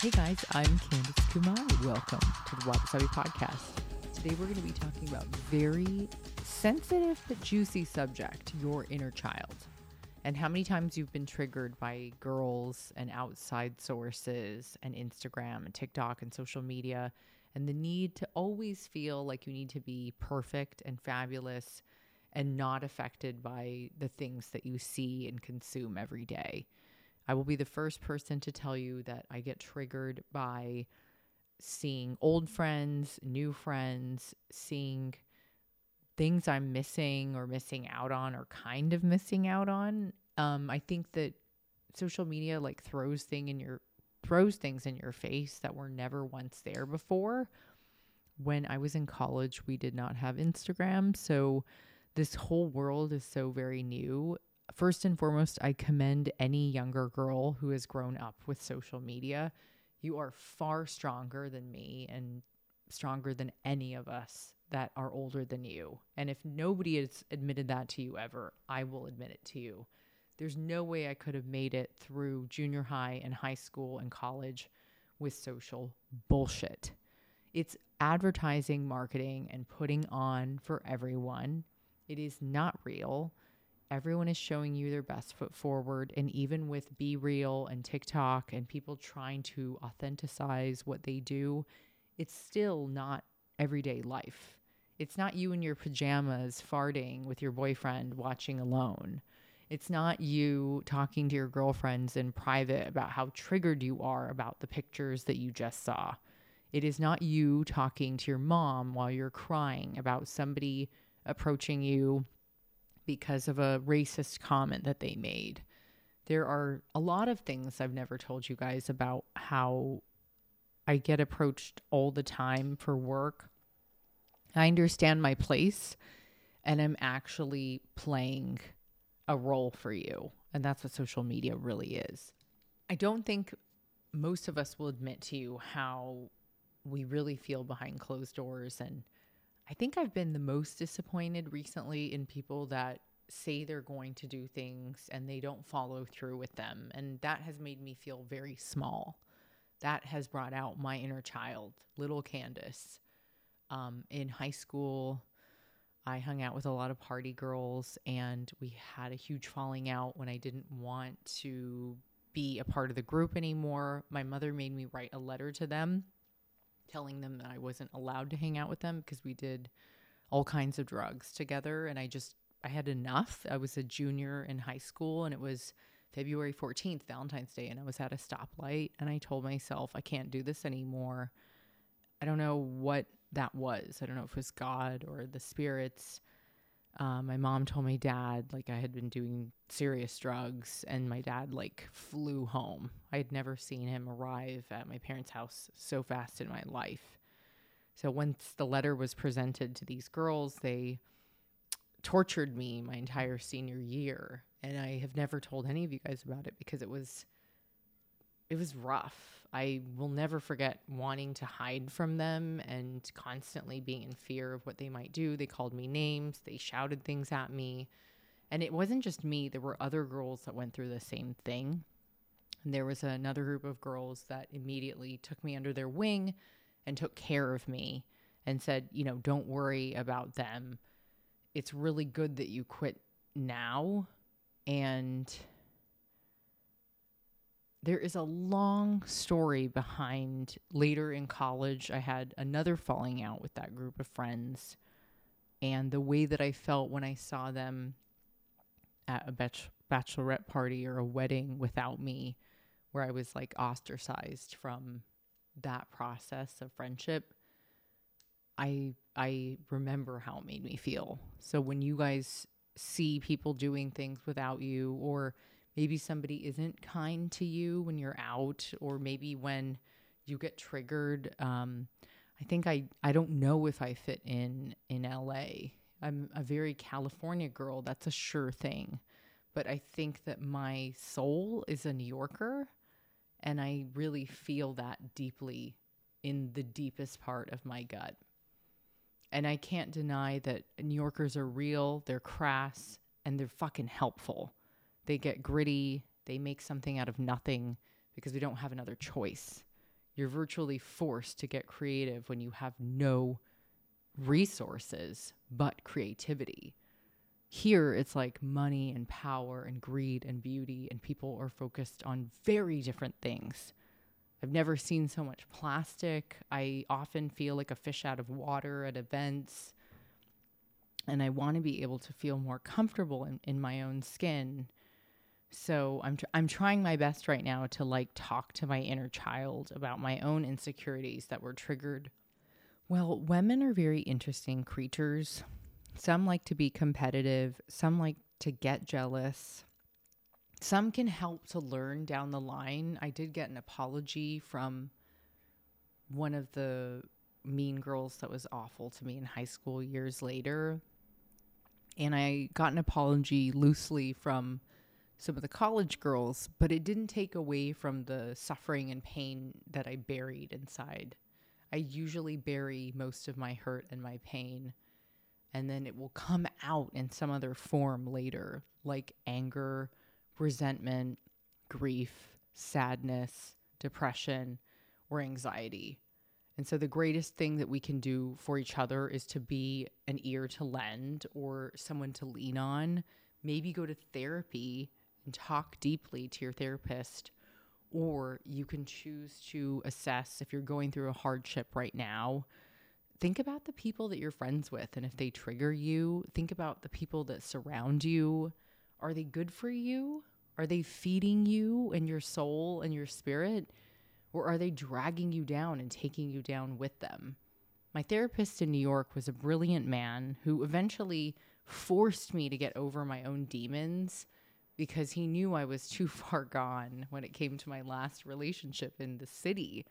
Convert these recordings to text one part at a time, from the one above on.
Hey guys, I'm Candice Kumai. Welcome to the Wabi podcast. Today we're going to be talking about very sensitive but juicy subject, your inner child. And how many times you've been triggered by girls and outside sources and Instagram and TikTok and social media and the need to always feel like you need to be perfect and fabulous and not affected by the things that you see and consume every day. I will be the first person to tell you that I get triggered by seeing old friends, new friends, seeing things I'm missing or missing out on or kind of missing out on. Um, I think that social media like throws thing in your throws things in your face that were never once there before. When I was in college, we did not have Instagram, so this whole world is so very new. First and foremost, I commend any younger girl who has grown up with social media. You are far stronger than me and stronger than any of us that are older than you. And if nobody has admitted that to you ever, I will admit it to you. There's no way I could have made it through junior high and high school and college with social bullshit. It's advertising, marketing, and putting on for everyone. It is not real. Everyone is showing you their best foot forward. And even with BeReal and TikTok and people trying to authenticize what they do, it's still not everyday life. It's not you in your pajamas farting with your boyfriend watching alone. It's not you talking to your girlfriends in private about how triggered you are about the pictures that you just saw. It is not you talking to your mom while you're crying about somebody approaching you because of a racist comment that they made. There are a lot of things I've never told you guys about how I get approached all the time for work. I understand my place and I'm actually playing a role for you. And that's what social media really is. I don't think most of us will admit to you how we really feel behind closed doors. And I think I've been the most disappointed recently in people that say they're going to do things and they don't follow through with them. And that has made me feel very small. That has brought out my inner child, little Candice. Um, in high school, I hung out with a lot of party girls and we had a huge falling out when I didn't want to be a part of the group anymore. My mother made me write a letter to them telling them that I wasn't allowed to hang out with them because we did all kinds of drugs together and I just I had enough. I was a junior in high school and it was February 14th, Valentine's Day, and I was at a stoplight and I told myself I can't do this anymore. I don't know what that was. I don't know if it was God or the spirits. Um, my mom told my dad like I had been doing serious drugs, and my dad like flew home. I had never seen him arrive at my parents' house so fast in my life. So once the letter was presented to these girls, they tortured me my entire senior year, and I have never told any of you guys about it because it was it was rough I will never forget wanting to hide from them and constantly being in fear of what they might do. They called me names, they shouted things at me. And it wasn't just me, there were other girls that went through the same thing. And there was another group of girls that immediately took me under their wing and took care of me and said, you know, don't worry about them. It's really good that you quit now. And there is a long story behind later in college. I had another falling out with that group of friends, and the way that I felt when I saw them at a bach- bachelorette party or a wedding without me, where I was like ostracized from that process of friendship. I I remember how it made me feel. So when you guys see people doing things without you or maybe somebody isn't kind to you when you're out or maybe when you get triggered um, i think i i don't know if i fit in in la i'm a very california girl that's a sure thing. But i think that my soul is a new yorker and i really feel that deeply in the deepest part of my gut and i can't deny that new yorkers are real they're crass and they're fucking helpful they get gritty, they make something out of nothing because we don't have another choice. You're virtually forced to get creative when you have no resources but creativity. Here, it's like money and power and greed and beauty, and people are focused on very different things. I've never seen so much plastic. I often feel like a fish out of water at events. And I want to be able to feel more comfortable in, in my own skin. So I'm tr- I'm trying my best right now to like talk to my inner child about my own insecurities that were triggered. Well, women are very interesting creatures. Some like to be competitive, some like to get jealous, some can help to learn down the line. I did get an apology from one of the mean girls that was awful to me in high school years later. And I got an apology loosely from some of the college girls, but it didn't take away from the suffering and pain that I buried inside. I usually bury most of my hurt and my pain, and then it will come out in some other form later, like anger resentment, grief, sadness, depression, or anxiety. And so, the greatest thing that we can do for each other is to be an ear to lend or someone to lean on. Maybe go to therapy and talk deeply to your therapist. Or you can choose to assess if you're going through a hardship right now. Think about the people that you're friends with. And if they trigger you, think about the people that surround you. Are they good for you? Are they feeding you and your soul and your spirit? Or are they dragging you down and taking you down with them? My therapist in New York was a brilliant man who eventually forced me to get over my own demons because he knew I was too far gone when it came to my last relationship in the city.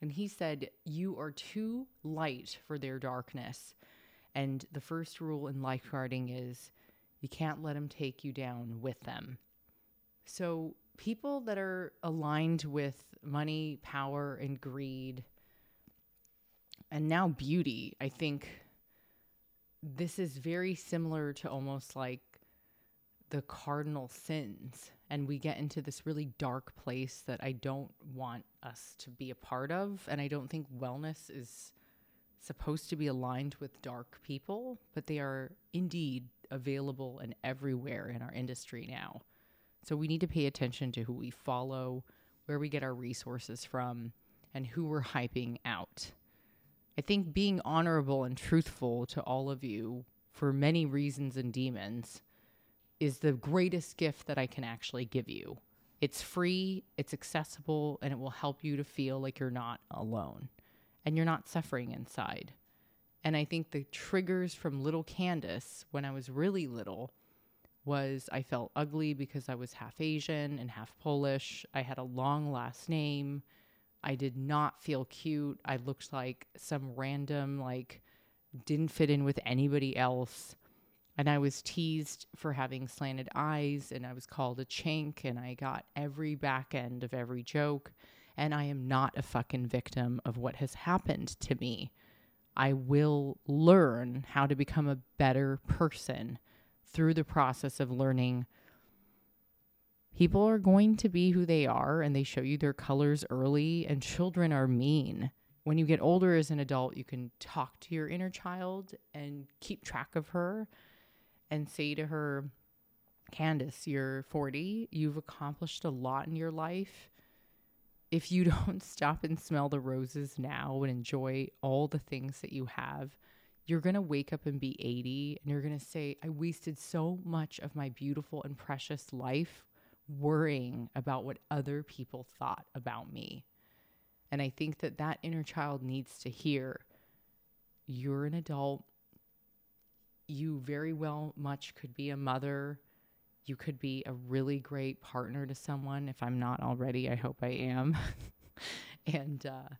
And he said, You are too light for their darkness. And the first rule in lifeguarding is you can't let them take you down with them. So, people that are aligned with money, power, and greed, and now beauty, I think this is very similar to almost like the cardinal sins. And we get into this really dark place that I don't want us to be a part of. And I don't think wellness is supposed to be aligned with dark people, but they are indeed available and everywhere in our industry now. So we need to pay attention to who we follow, where we get our resources from, and who we're hyping out. I think being honorable and truthful to all of you for many reasons and demons is the greatest gift that I can actually give you. It's free, it's accessible, and it will help you to feel like you're not alone and you're not suffering inside. And I think the triggers from little Candice when I was really little was I felt ugly because I was half Asian and half Polish. I had a long last name. I did not feel cute. I looked like some random, like, didn't fit in with anybody else. And I was teased for having slanted eyes, and I was called a chink, and I got every back end of every joke. And I am not a fucking victim of what has happened to me. I will learn how to become a better person through the process of learning, people are going to be who they are and they show you their colors early, and children are mean. When you get older as an adult, you can talk to your inner child and keep track of her and say to her, Candice, you're 40, you've accomplished a lot in your life. If you don't stop and smell the roses now and enjoy all the things that you have, you're going to wake up and be 80 and you're going to say, I wasted so much of my beautiful and precious life worrying about what other people thought about me. And I think that that inner child needs to hear you're an adult. You very well much could be a mother. You could be a really great partner to someone. If I'm not already, I hope I am. and, uh,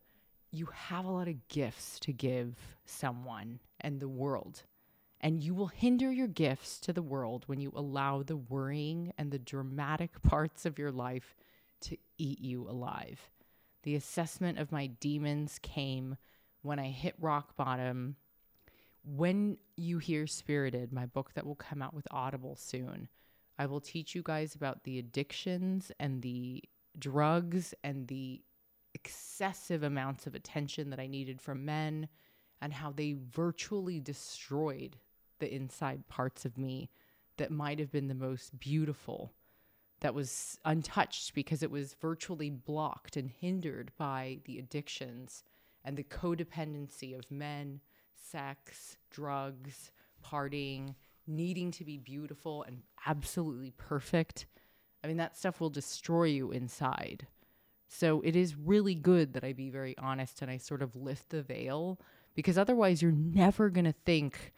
you have a lot of gifts to give someone and the world. And you will hinder your gifts to the world when you allow the worrying and the dramatic parts of your life to eat you alive. The assessment of my demons came when I hit rock bottom. When you hear Spirited, my book that will come out with Audible soon, I will teach you guys about the addictions and the drugs and the excessive amounts of attention that I needed from men and how they virtually destroyed the inside parts of me that might have been the most beautiful that was untouched because it was virtually blocked and hindered by the addictions and the codependency of men, sex, drugs, partying, needing to be beautiful and absolutely perfect. I mean, that stuff will destroy you inside. So it is really good that I be very honest and I sort of lift the veil because otherwise you're never going to think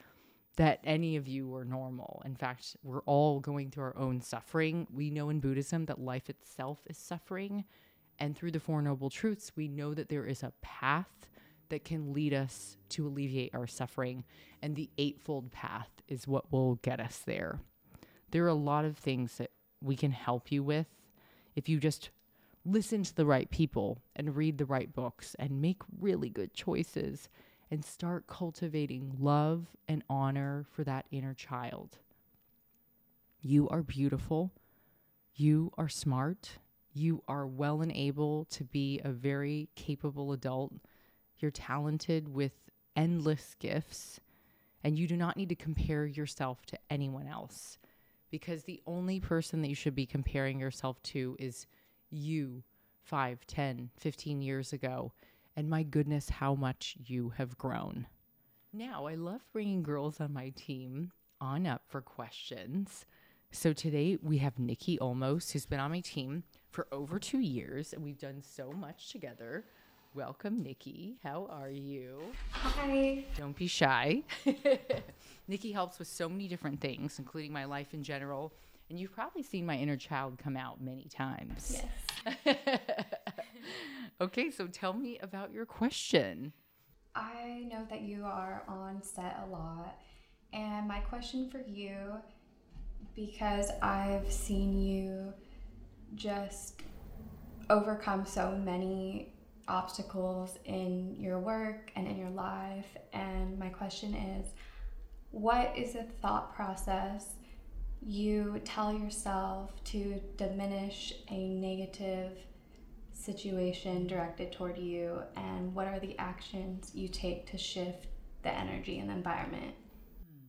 that any of you are normal. In fact, we're all going through our own suffering. We know in Buddhism that life itself is suffering. And through the Four Noble Truths, we know that there is a path that can lead us to alleviate our suffering. And the Eightfold Path is what will get us there. There are a lot of things that we can help you with if you just listen to the right people and read the right books and make really good choices and start cultivating love and honor for that inner child. You are beautiful. You are smart. You are well and able to be a very capable adult. You're talented with endless gifts, and you do not need to compare yourself to anyone else because the only person that you should be comparing yourself to is you 5, 10, 15 years ago and my goodness, how much you have grown. Now, I love bringing girls on my team on up for questions. So today we have Nikki Olmos, who's been on my team for over two years, and we've done so much together. Welcome, Nikki. How are you? Hi. Don't be shy. Nikki helps with so many different things, including my life in general. And you've probably seen my inner child come out many times. Yes. Okay, so tell me about your question. I know that you are on set a lot, and my question for you, because I've seen you just overcome so many obstacles in your work and in your life, and my question is what is the thought process you tell yourself to diminish a negative situation directed toward you and what are the actions you take to shift the energy and the environment? Hmm.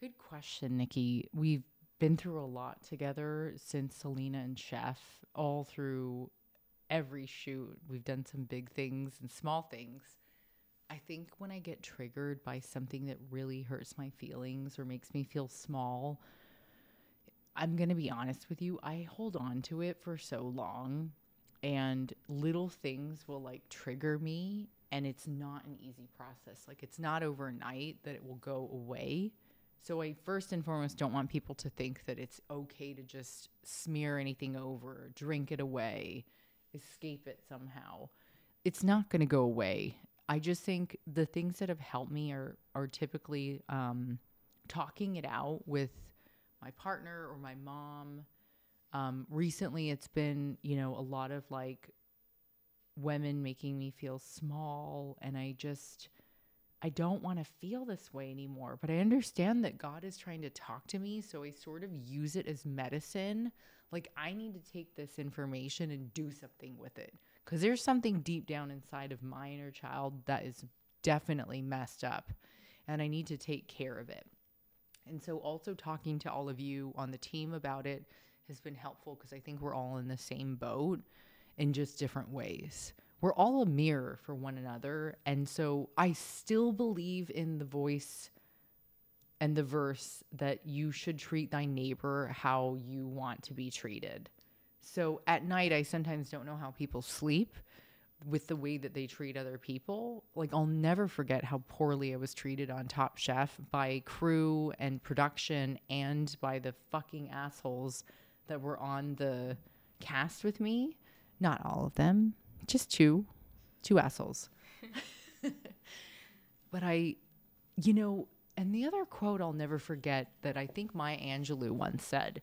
Good question, Nikki. We've been through a lot together since Selena and Chef, all through every shoot. We've done some big things and small things. I think when I get triggered by something that really hurts my feelings or makes me feel small, I'm going to be honest with you, I hold on to it for so long and little things will like trigger me and it's not an easy process like it's not overnight that it will go away so i first and foremost don't want people to think that it's okay to just smear anything over drink it away escape it somehow it's not going to go away i just think the things that have helped me are are typically um, talking it out with my partner or my mom um, recently, it's been, you know, a lot of like women making me feel small. And I just, I don't want to feel this way anymore. But I understand that God is trying to talk to me. So I sort of use it as medicine. Like, I need to take this information and do something with it. Because there's something deep down inside of my inner child that is definitely messed up. And I need to take care of it. And so, also talking to all of you on the team about it has been helpful because I think we're all in the same boat in just different ways. We're all a mirror for one another. And so I still believe in the voice and the verse that you should treat thy neighbor how you want to be treated. So at night, I sometimes don't know how people sleep with the way that they treat other people. Like, I'll never forget how poorly I was treated on Top Chef by crew and production and by the fucking assholes that were on the cast with me. Not all of them, just two, two assholes. but I, you know, and the other quote I'll never forget that I think Maya Angelou once said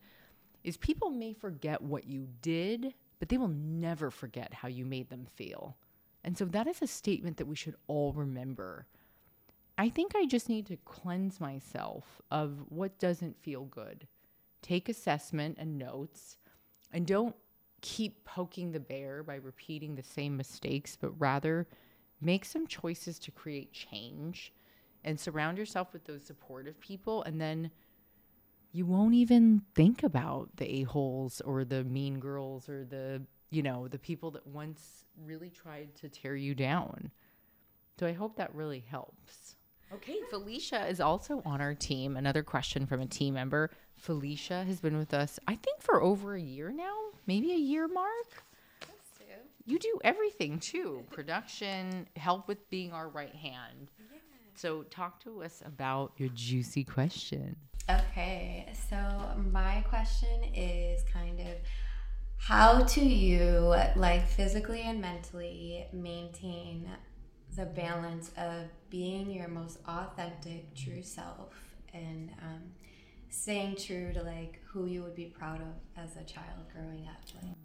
is people may forget what you did, but they will never forget how you made them feel. And so that is a statement that we should all remember. I think I just need to cleanse myself of what doesn't feel good take assessment and notes and don't keep poking the bear by repeating the same mistakes, but rather make some choices to create change and surround yourself with those supportive people. And then you won't even think about the a-holes or the mean girls or the, you know, the people that once really tried to tear you down. So I hope that really helps. Okay, Felicia is also on our team. Another question from a team member. Felicia has been with us, I think, for over a year now, maybe a year mark. You do everything too production, help with being our right hand. Yeah. So, talk to us about your juicy question. Okay, so my question is kind of how do you, like physically and mentally, maintain the balance of being your most authentic, true self and um, staying true to like who you would be proud of as a child growing up? Like,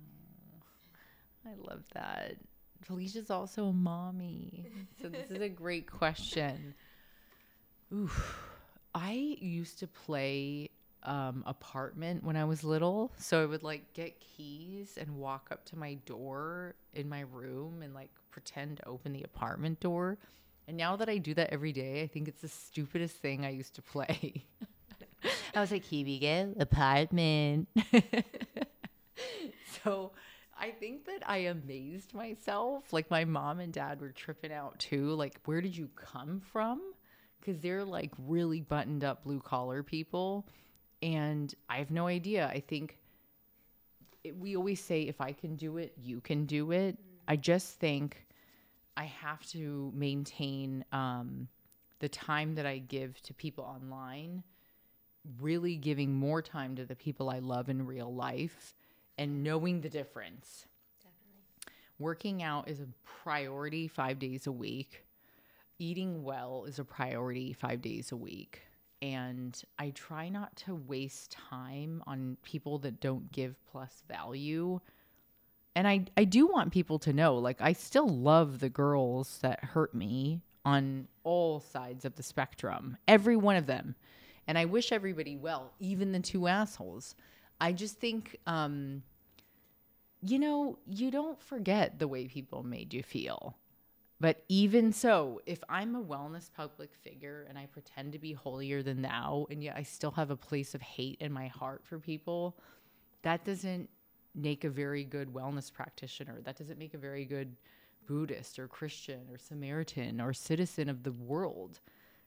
I love that. Felicia's also a mommy. So this is a great question. Oof. I used to play um, apartment when I was little. So I would like get keys and walk up to my door in my room and like pretend to open the apartment door. And now that I do that every day, I think it's the stupidest thing I used to play. I was like, here we go, apartment. so I think that I amazed myself. Like my mom and dad were tripping out too. Like, where did you come from? Because they're like really buttoned up blue collar people. And I have no idea. I think it, we always say, if I can do it, you can do it. I just think I have to maintain um, the time that I give to people online, really giving more time to the people I love in real life and knowing the difference. Definitely. Working out is a priority five days a week. Eating well is a priority five days a week. And I try not to waste time on people that don't give plus value. And I, I do want people to know like, I still love the girls that hurt me on all sides of the spectrum, every one of them. And I wish everybody well, even the two assholes. I just think, um, you know, you don't forget the way people made you feel. But even so, if I'm a wellness public figure and I pretend to be holier than thou, and yet I still have a place of hate in my heart for people, that doesn't make a very good wellness practitioner. That doesn't make a very good Buddhist or Christian or Samaritan or citizen of the world.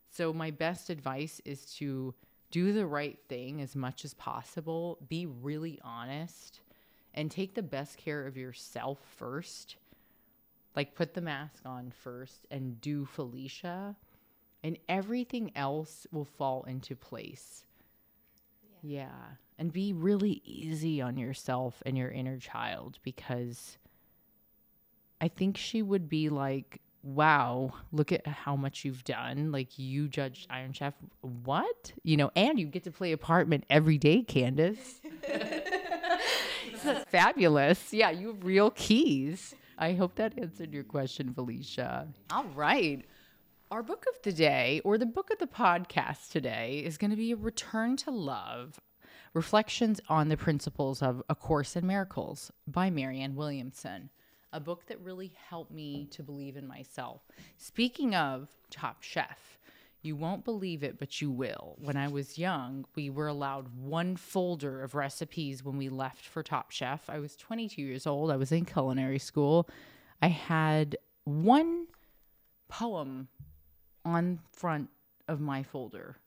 So, my best advice is to do the right thing as much as possible, be really honest, and take the best care of yourself first. Like, put the mask on first and do Felicia, and everything else will fall into place. Yeah. yeah. And be really easy on yourself and your inner child because I think she would be like, wow, look at how much you've done. Like you judged Iron Chef. What? You know, and you get to play apartment every day, Candice. That's fabulous. Yeah, you have real keys. I hope that answered your question, Felicia. All right. Our book of the day, or the book of the podcast today, is going to be a Return to Love Reflections on the Principles of A Course in Miracles by Marianne Williamson a book that really helped me to believe in myself. Speaking of Top Chef, you won't believe it, but you will. When I was young, we were allowed one folder of recipes when we left for Top Chef. I was 22 years old, I was in culinary school. I had one poem on front of my folder,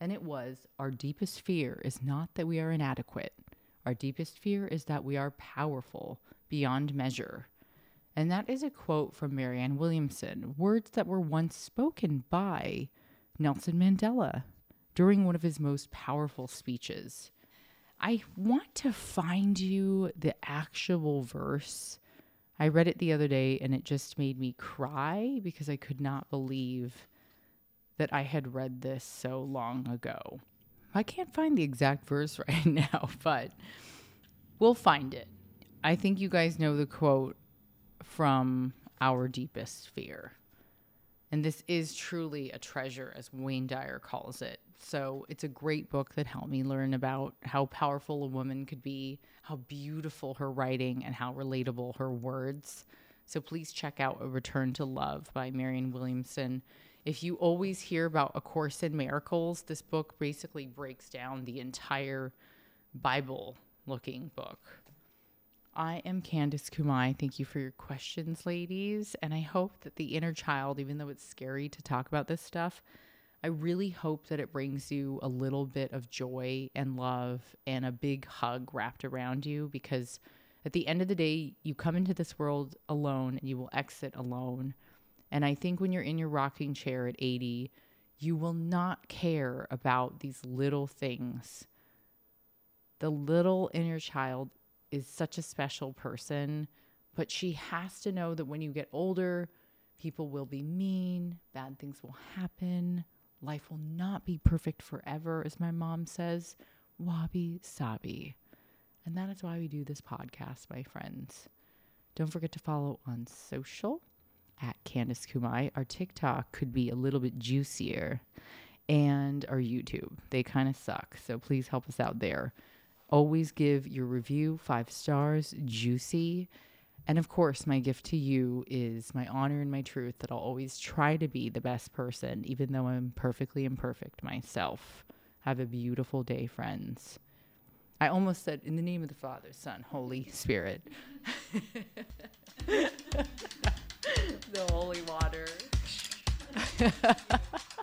and it was Our deepest fear is not that we are inadequate. Our deepest fear is that we are powerful beyond measure. And that is a quote from Marianne Williamson, words that were once spoken by Nelson Mandela during one of his most powerful speeches. I want to find you the actual verse. I read it the other day and it just made me cry because I could not believe that I had read this so long ago. I can't find the exact verse right now, but we'll find it. I think you guys know the quote from our deepest fear. And this is truly a treasure, as Wayne Dyer calls it. So it's a great book that helped me learn about how powerful a woman could be, how beautiful her writing, and how relatable her words. So please check out A Return to Love by Marianne Williamson. If you always hear about A Course in Miracles, this book basically breaks down the entire Bible looking book. I am Candice Kumai. Thank you for your questions, ladies. And I hope that the inner child, even though it's scary to talk about this stuff, I really hope that it brings you a little bit of joy and love and a big hug wrapped around you because at the end of the day, you come into this world alone and you will exit alone. And I think when you're in your rocking chair at 80, you will not care about these little things. The little inner child is such a special person, but she has to know that when you get older, people will be mean, bad things will happen, life will not be perfect forever, as my mom says. Wabi sabi. And that is why we do this podcast, my friends. Don't forget to follow on social at Candice Kumai. Our TikTok could be a little bit juicier, and our YouTube. They kind of suck. So please help us out there. Always give your review five stars, juicy. And of course, my gift to you is my honor and my truth that I'll always try to be the best person, even though I'm perfectly imperfect myself. Have a beautiful day, friends. I almost said, in the name of the Father, Son, Holy Spirit. the holy water.